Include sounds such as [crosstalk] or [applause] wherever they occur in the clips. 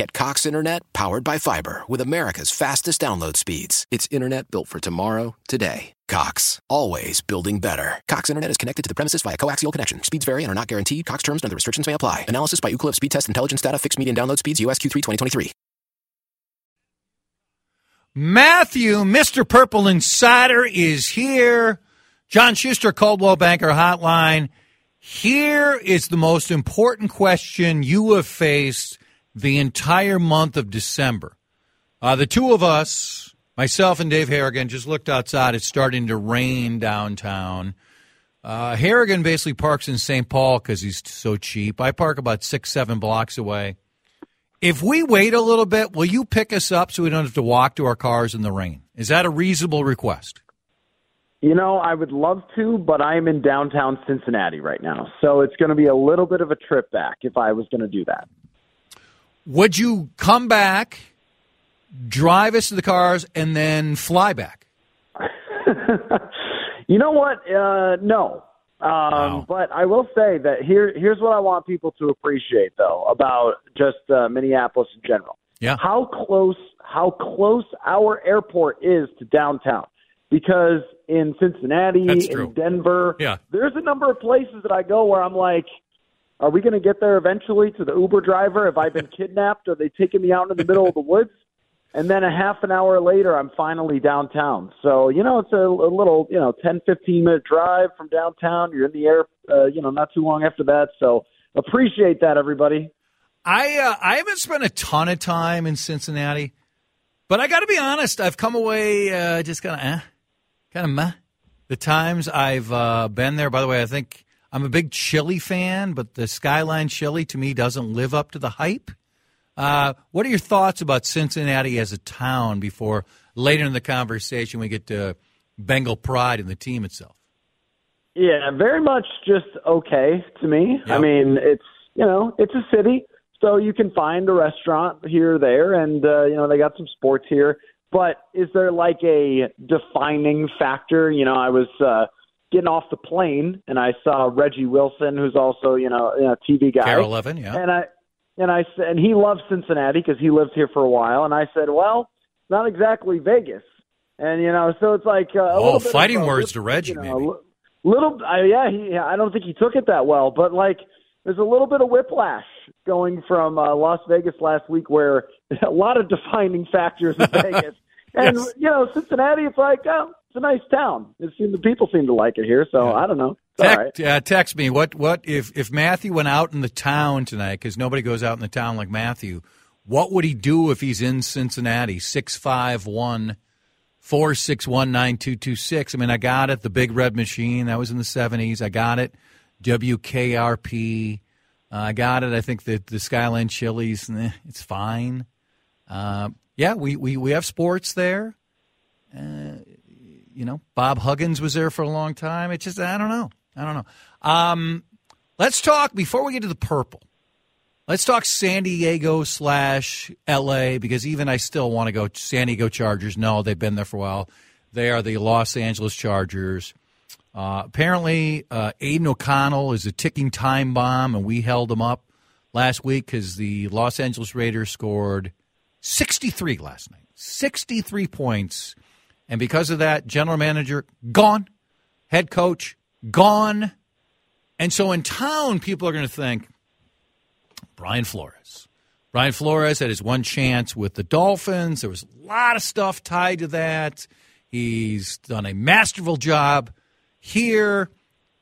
Get Cox Internet powered by fiber with America's fastest download speeds. It's internet built for tomorrow, today. Cox, always building better. Cox Internet is connected to the premises via coaxial connection. Speeds vary and are not guaranteed. Cox terms and other restrictions may apply. Analysis by Ookla Speed Test Intelligence Data. Fixed median download speeds. US Q3 2023. Matthew, Mr. Purple Insider, is here. John Schuster, Coldwell Banker Hotline. Here is the most important question you have faced the entire month of December. Uh, the two of us Myself and Dave Harrigan just looked outside. It's starting to rain downtown. Uh, Harrigan basically parks in St. Paul because he's so cheap. I park about six, seven blocks away. If we wait a little bit, will you pick us up so we don't have to walk to our cars in the rain? Is that a reasonable request? You know, I would love to, but I'm in downtown Cincinnati right now. So it's going to be a little bit of a trip back if I was going to do that. Would you come back drive us to the cars, and then fly back? [laughs] you know what? Uh, no. Um, wow. But I will say that here, here's what I want people to appreciate, though, about just uh, Minneapolis in general. Yeah. How close, how close our airport is to downtown. Because in Cincinnati, in Denver, yeah. there's a number of places that I go where I'm like, are we going to get there eventually to the Uber driver? Have I been [laughs] kidnapped? Are they taking me out in the middle of the woods? and then a half an hour later i'm finally downtown so you know it's a, a little you know ten fifteen minute drive from downtown you're in the air uh, you know not too long after that so appreciate that everybody i uh, i haven't spent a ton of time in cincinnati but i got to be honest i've come away uh, just kind of eh, kind of meh the times i've uh, been there by the way i think i'm a big chili fan but the skyline chili to me doesn't live up to the hype uh, what are your thoughts about Cincinnati as a town before later in the conversation we get to Bengal pride in the team itself? Yeah, very much just okay to me. Yep. I mean, it's you know, it's a city, so you can find a restaurant here or there, and uh, you know they got some sports here. But is there like a defining factor? You know, I was uh, getting off the plane and I saw Reggie Wilson, who's also you know a TV guy, KARE 11, yeah, and I and I and he loves Cincinnati because he lived here for a while. And I said, well, not exactly Vegas. And you know, so it's like uh, a oh, fighting of, words to Reggie, you know, maybe. Little, uh, yeah, he. I don't think he took it that well, but like, there's a little bit of whiplash going from uh, Las Vegas last week, where [laughs] a lot of defining factors in [laughs] Vegas, and yes. you know, Cincinnati. It's like, oh, it's a nice town. It seems the people seem to like it here, so yeah. I don't know. Text, uh, text me what what if if Matthew went out in the town tonight because nobody goes out in the town like Matthew. What would he do if he's in Cincinnati? Six five one four six one nine two two six. I mean, I got it. The Big Red Machine that was in the seventies. I got it. WKRP. Uh, I got it. I think the the Skyline Chili's. Eh, [laughs] it's fine. Uh, yeah, we, we we have sports there. Uh, you know, Bob Huggins was there for a long time. It's just I don't know. I don't know. Um, let's talk before we get to the purple. Let's talk San Diego slash L.A. because even I still want to go San Diego Chargers. No, they've been there for a while. They are the Los Angeles Chargers. Uh, apparently, uh, Aidan O'Connell is a ticking time bomb, and we held him up last week because the Los Angeles Raiders scored 63 last night. 63 points. And because of that, general manager gone, head coach gone. And so in town, people are going to think Brian Flores. Brian Flores had his one chance with the Dolphins. There was a lot of stuff tied to that. He's done a masterful job here.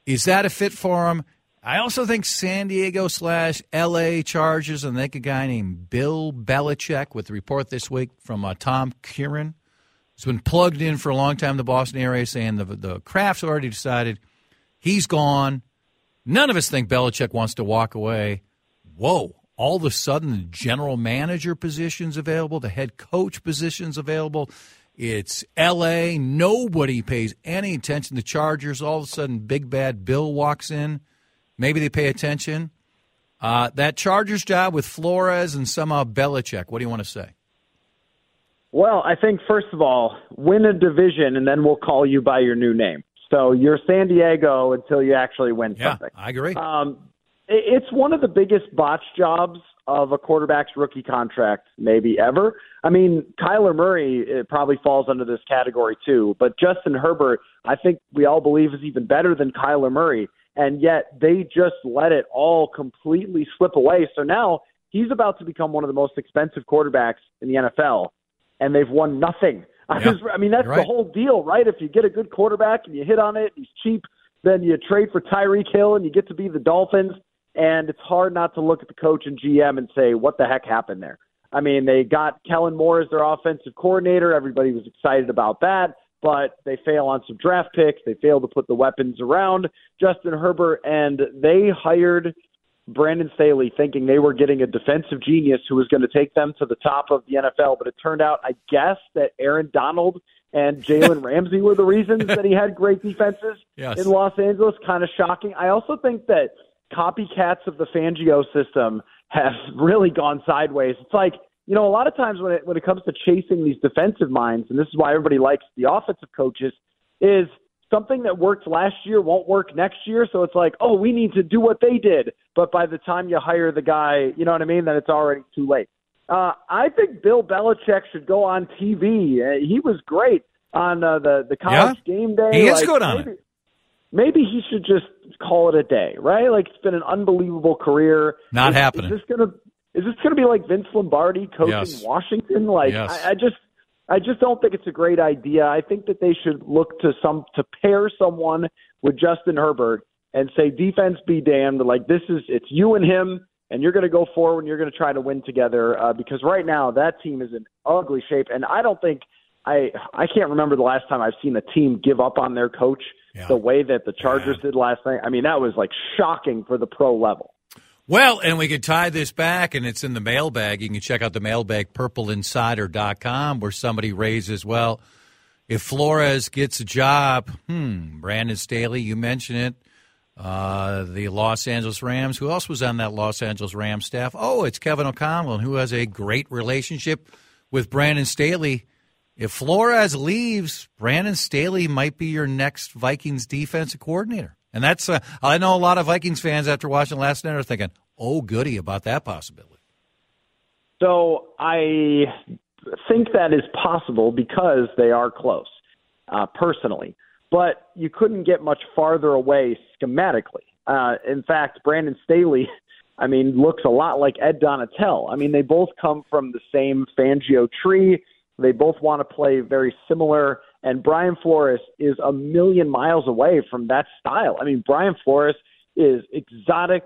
Is that a fit for him? I also think San Diego slash L.A. Chargers, and they think a guy named Bill Belichick with the report this week from uh, Tom Curran. He's been plugged in for a long time the Boston area, saying the the Kraft's already decided he's gone. None of us think Belichick wants to walk away. Whoa! All of a sudden, the general manager position's available, the head coach position's available. It's L.A. Nobody pays any attention to Chargers. All of a sudden, Big Bad Bill walks in. Maybe they pay attention. Uh, that Chargers job with Flores and somehow Belichick. What do you want to say? Well, I think first of all, win a division, and then we'll call you by your new name. So you're San Diego until you actually win yeah, something. I agree. Um, it's one of the biggest botch jobs of a quarterback's rookie contract maybe ever. I mean, Kyler Murray it probably falls under this category too, but Justin Herbert, I think we all believe is even better than Kyler Murray, and yet they just let it all completely slip away. So now he's about to become one of the most expensive quarterbacks in the NFL, and they've won nothing. [laughs] I, Yeah, was, I mean, that's right. the whole deal, right? If you get a good quarterback and you hit on it, he's cheap, then you trade for Tyreek Hill and you get to be the Dolphins and it's hard not to look at the coach and GM and say, what the heck happened there? I mean, they got Kellen Moore as their offensive coordinator. Everybody was excited about that, but they fail on some draft picks. They fail to put the weapons around Justin Herbert, and they hired Brandon Staley thinking they were getting a defensive genius who was going to take them to the top of the NFL. But it turned out, I guess, that Aaron Donald and Jalen [laughs] Ramsey were the reasons that he had great defenses Yes. in Los Angeles. Kind of shocking. I also think that copycats of the Fangio system have [laughs] really gone sideways. It's like you know, a lot of times when it when it comes to chasing these defensive minds, and this is why everybody likes the offensive coaches, is something that worked last year won't work next year. So it's like, oh, we need to do what they did. But by the time you hire the guy, you know what I mean, then it's already too late. Uh, I think Bill Belichick should go on TV. Uh, he was great on uh, the the college game day. He is Like, good on maybe, it. Maybe he should just call it a day, right? Like it's been an unbelievable career. Not is, happening. Is this gonna is this gonna be like Vince Lombardi coaching Yes. Washington? Like Yes. I, I just I just don't think it's a great idea. I think that they should look to some to pair someone with Justin Herbert and say defense be damned. Like this is it's you and him, and you're going to go forward and you're going to try to win together. Uh, because right now that team is in ugly shape, and I don't think I I can't remember the last time I've seen a team give up on their coach Yeah. the way that the Chargers did last night. I mean that was like shocking for the pro level. Well, and we could tie this back, and it's in the mailbag. You can check out the mailbag, purpleinsider.com, where somebody raises, well, if Flores gets a job, hmm, Brandon Staley, you mentioned it, uh, the Los Angeles Rams. Who else was on that Los Angeles Rams staff? Oh, it's Kevin O'Connell, who has a great relationship with Brandon Staley. If Flores leaves, Brandon Staley might be your next Vikings defensive coordinator. And that's, uh, I know a lot of Vikings fans after watching last night are thinking, oh, goody about that possibility. So I think that is possible because they are close, uh, personally. But you couldn't get much farther away schematically. Uh, in fact, Brandon Staley, [laughs] I mean, looks a lot like Ed Donatell. I mean, they both come from the same Fangio tree. They both want to play very similar. And Brian Flores is a million miles away from that style. I mean, Brian Flores is exotic,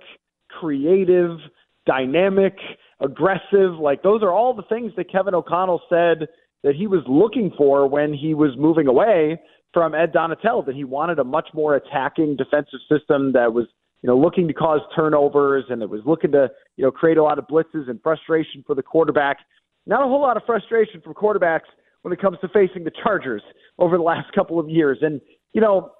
creative, dynamic, aggressive. Like those are all the things that Kevin O'Connell said that he was looking for when he was moving away from Ed Donatell. That he wanted a much more attacking defensive system that was, you know, looking to cause turnovers and that was looking to, you know, create a lot of blitzes and frustration for the quarterback. Not a whole lot of frustration for quarterbacks when it comes to facing the Chargers over the last [laughs] couple of years. And you know,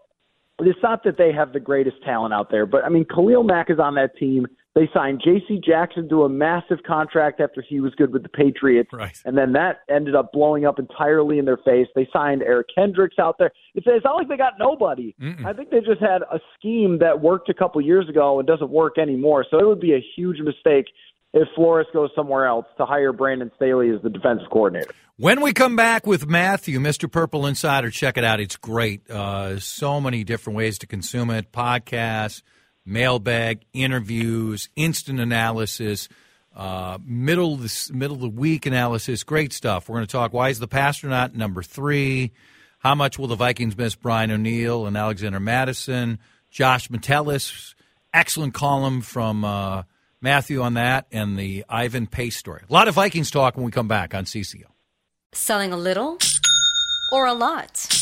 it's not that they have the greatest talent out there, but I mean, Khalil Mack is on that team. They signed J.C. Jackson to a massive contract after he was good with the Patriots, Right. and then that ended up blowing up entirely in their face. They signed Eric Kendricks out there. It's, it's not like they got nobody. I think they just had a scheme that worked a couple years ago and doesn't work anymore. So it would be a huge mistake if Flores goes somewhere else to hire Brandon Staley as the defensive coordinator. When we come back with Matthew, Mr. Purple Insider, check it out. It's great. Uh, so many different ways to consume it podcasts, mailbag, interviews, instant analysis, uh, middle, of the, middle of the week analysis. Great stuff. We're going to talk why is the Passtronaut number three? How much will the Vikings miss Brian O'Neill and Alexander Mattison? Josh Metellus excellent column from uh, Matthew on that and the Ivan Pace story. A lot of Vikings talk when we come back on CCO. Selling a little or a lot?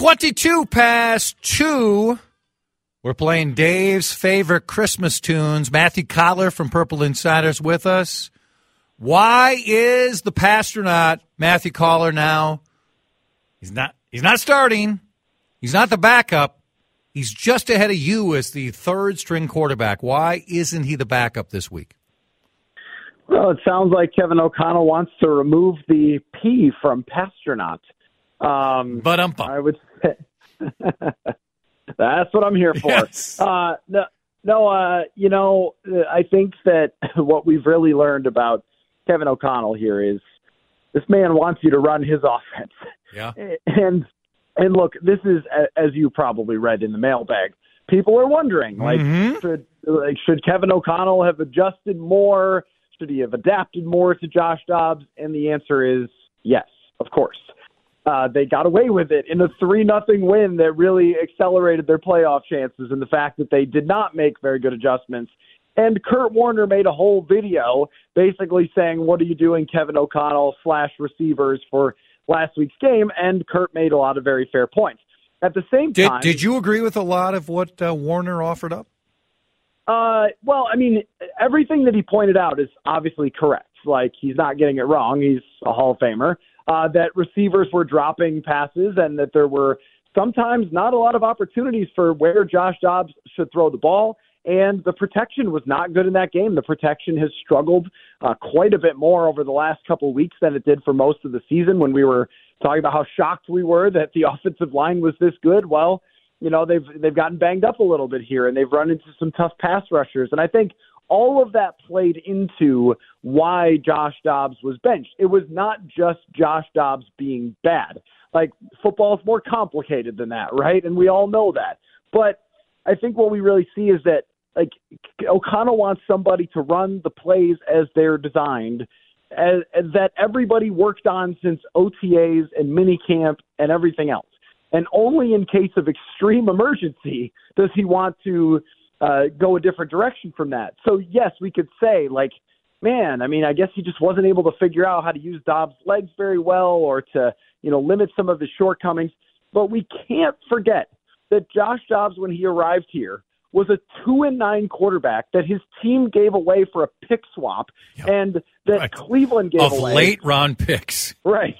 22 past 2. We're playing Dave's favorite Christmas tunes. Matthew Coller from Purple Insiders with us. Why is the passtronaut Matthew Coller now? He's not he's not starting. He's not the backup. He's just ahead of you as the third string quarterback. Why isn't he the backup this week? Well, it sounds like Kevin O'Connell wants to remove the P from Passtronaut. Um, But um I would say [laughs] that's what I'm here for. Yes. Uh, no, no, uh, you know, I think that [laughs] what we've really learned about Kevin O'Connell here is this man wants you to run his [laughs] offense. Yeah. And and look, this is as you probably read in the mailbag. People are wondering, like, Mhm. should like should Kevin O'Connell have adjusted more? Should he have adapted more to Josh Dobbs? And the answer is yes, of course. Uh, they got away with it in a three nothing win that really accelerated their playoff chances, and the fact that they did not make very good adjustments. And Kurt Warner made a whole video basically saying, "What are you doing, Kevin O'Connell slash receivers for last week's game?" And Kurt made a lot of very fair points. At the same Did time, did you agree with a lot of what uh, Warner offered up? Uh, well, I mean, everything that he pointed out is obviously correct. Like he's not getting it wrong. He's a Hall of Famer. Uh, that receivers were dropping passes, and that there were sometimes not a lot of opportunities for where Josh Dobbs should throw the ball. And the protection was not good in that game. The protection has struggled uh, quite a bit more over the last couple of weeks than it did for most of the season when we were talking about how shocked we were that the [laughs] offensive line was this good. Well, you know they've they've gotten banged up a little bit here and they've run into some tough pass rushers and I think all of that played into why Josh Dobbs was benched. It was not just Josh Dobbs being bad. Like football is more complicated than that, right? And we all know that. But I think what we really see is that like O'Connell wants somebody to run the plays as they're designed as, as that everybody worked on since OTAs and minicamp and everything else. And only in case of extreme emergency does he want to uh, go a different direction from that. So yes, we could say like man, I mean, I guess he just wasn't able to figure out how to use Dobbs' legs very well or to, you know, limit some of his shortcomings. But we can't forget that Josh Dobbs, when he arrived here, was a two and nine quarterback that his team gave away for a pick swap, yep. and that right. Cleveland gave of away late round picks. Right,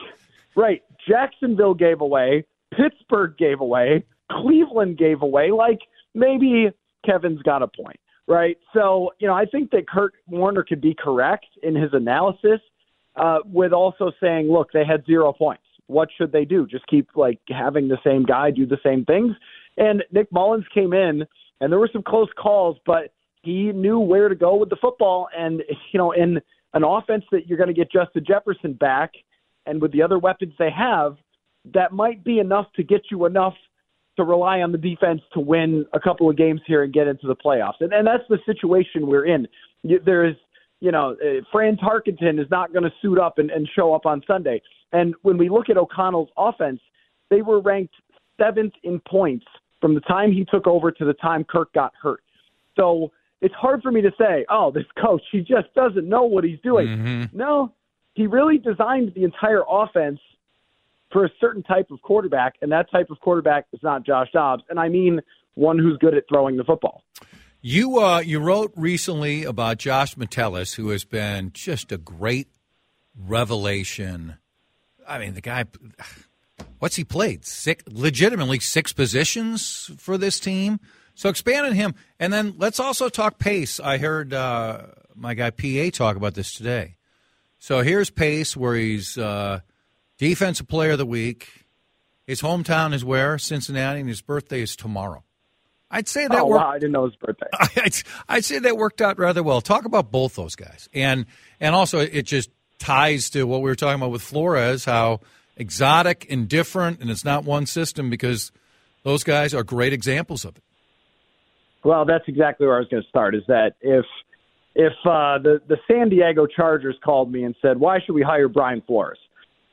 right. Jacksonville gave away, Pittsburgh gave away, Cleveland gave away. Like maybe Kevin's got a point, right? So you know, I think that Kurt Warner could be correct in his analysis, uh, with also saying, look, they had zero points. What should they do? Just keep like having the same guy do the same things. And Nick Mullens came in and there were some close calls, but he knew where to go with the football. And you know, in an offense that you're going to get Justin Jefferson back, and with the other weapons they have, that might be enough to get you enough to rely on the defense to win a couple of games here and get into the playoffs. And, and that's the situation we're in. There's, you know, uh, Fran Tarkenton is not going to suit up and, and show up on Sunday. And when we look at O'Connell's offense, they were ranked seventh in points from the time he took over to the time Kirk got hurt. So it's hard for me to say, oh, this [laughs] coach, he just doesn't know what he's doing. Mm-hmm. No, he really designed the entire offense for a certain type of quarterback, and that type of quarterback is not Josh Dobbs. And I mean one who's good at throwing the football. You uh, you wrote recently about Josh Metellus, who has been just a great revelation. I mean, the guy what's he played? Six, legitimately six positions for this team. So expand on him, and then let's also talk pace. I heard uh, my guy PA talk about this today. So here's pace, where he's uh, defensive player of the week. His hometown is where Cincinnati, and his birthday is tomorrow. I'd say that. Oh worked, wow! I didn't know his birthday. [laughs] I'd, I'd say that worked out rather well. Talk about both those guys, and and also it just ties to what we were talking about with Flores, how exotic and different, and it's not one system because those guys are great examples of it. Well, that's exactly where I was going to start. Is that if if uh, the the San Diego Chargers called me and said, "Why should we hire Brian Flores?"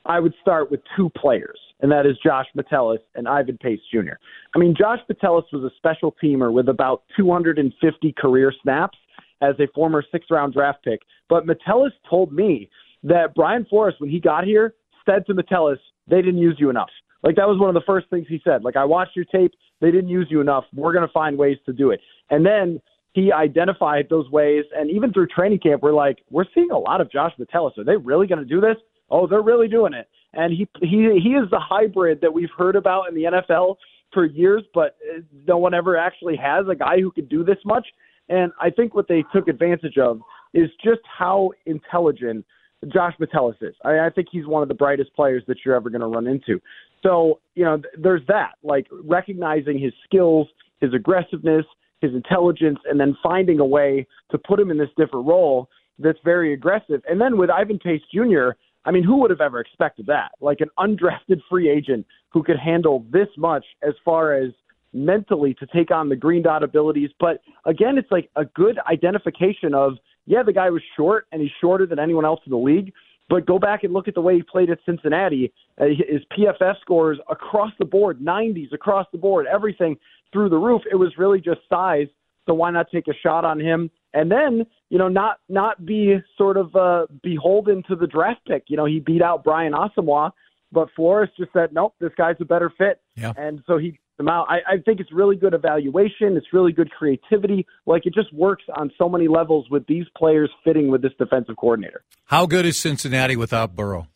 I would start with two players, and that is Josh Metellus and Ivan Pace Jr. I mean, Josh Metellus was a special teamer with about 250 career snaps as a former sixth round draft pick. But Metellus told me that Brian Flores, when he got here, said to Metellus, they didn't use you enough. Like that was one of the first things he said. Like I watched your tape, they didn't use you enough. We're going to find ways to do it. And then he identified those ways, and even through training camp, we're like, we're seeing a lot of Josh Metellus. Are they really going to do this? Oh, they're really doing it. And he he he is the hybrid that we've heard about in the NFL for years, but uh, no one ever actually has a guy who could do this much. And I think what they took advantage of is just how intelligent Josh Metellus is. I, I think he's one of the brightest players that you're ever going to run into. So, you know, th- there's that, like recognizing his skills, his aggressiveness, his intelligence, and then finding a way to put him in this different role that's very aggressive. And then with Ivan Pace Jr., I mean, who would have ever expected that? Like an undrafted free agent who could handle this much as far as mentally to take on the green dot abilities. But again, it's like a good identification of yeah, the guy was short and he's shorter than anyone else in the league. But go back and look at the way he played at Cincinnati. Uh, his PFF scores across the board, 90s across the board, everything through the roof. It was really just size. So why not take a shot on him? And then, you know, not not be sort of uh, beholden to the draft pick. You know, he beat out Brian Asamoah, but Flores just said, nope, this guy's a better fit. Yeah. And so he them out. I, I think it's really good evaluation. It's really good creativity. Like it just works on so many levels with these players fitting with this defensive coordinator. How good is Cincinnati without Burrow?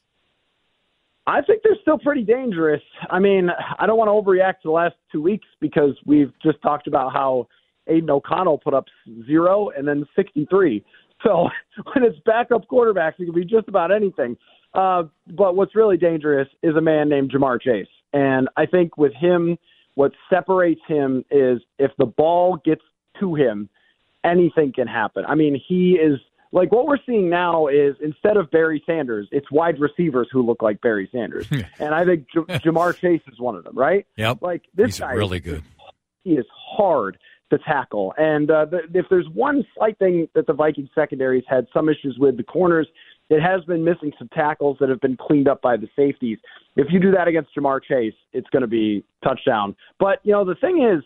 I think they're still pretty dangerous. I mean, I don't want to overreact to the last two weeks because we've just talked about how Aidan O'Connell put up zero and then 63. So [laughs] when it's backup quarterbacks, it can be just about anything. Uh, but what's really dangerous is a man named Ja'Marr Chase. And I think with him what separates him is if the ball gets to him, anything can happen. I mean, he is like what we're seeing now is instead of Barry Sanders, it's wide receivers who look like Barry Sanders, [laughs] and I think J- [laughs] Ja'Marr Chase is one of them, right? Yep. Like this He's guy, really good. He is hard to tackle, and uh, the, if there's one slight thing that the Vikings secondaries had some issues with, the corners it has been missing some tackles that have been cleaned up by the safeties. If you do that against Ja'Marr Chase, it's going to be touchdown. But you know the thing is,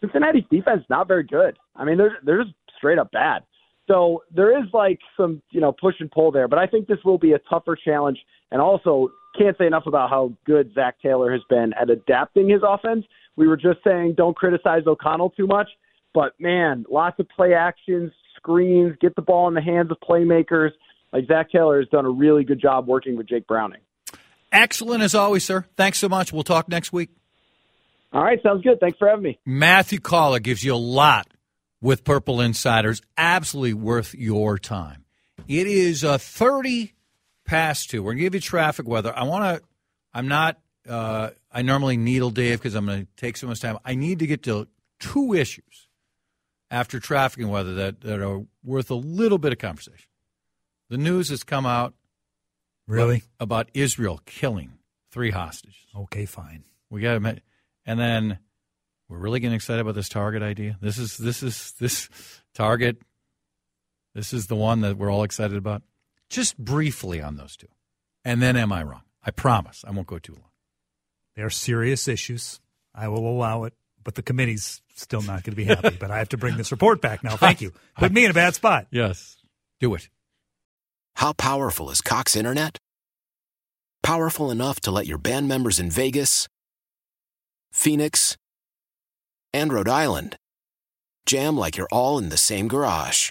Cincinnati's defense not very good. I mean, they're they're just straight up bad. So there is like some, you know, push and pull there, but I think this will be a tougher challenge. And also, can't say enough about how good Zac Taylor has been at adapting his offense. We were just saying don't criticize O'Connell too much, but man, lots of play actions, screens, get the ball in the hands of playmakers. Like Zac Taylor has done a really good job working with Jake Browning. Excellent as always, sir. Thanks so much. We'll talk next week. All right, sounds good. Thanks for having me. Matthew Coller gives you a lot with Purple Insiders. Absolutely worth your time. It is a 30 past two. We're going to give you traffic weather. I want to, I'm not, uh, I normally needle Dave because I'm going to take so much time. I need to get to two issues after traffic and weather that, that are worth a little bit of conversation. The news has come out Really? about, about Israel killing three hostages. Okay, fine. We got to, and then we're really getting excited about this Target idea. This is this is this Target. This is the one that we're all excited about. Just briefly on those two, and then am I wrong? I promise I won't go too long. They're serious issues. I will allow it, but the committee's still not going to be happy. but I have to bring this report back now. Thank you. Put me in a bad spot. Yes, do it. How powerful is Cox Internet? Powerful enough to let your band members in Vegas, Phoenix, and Rhode Island jam like you're all in the same garage.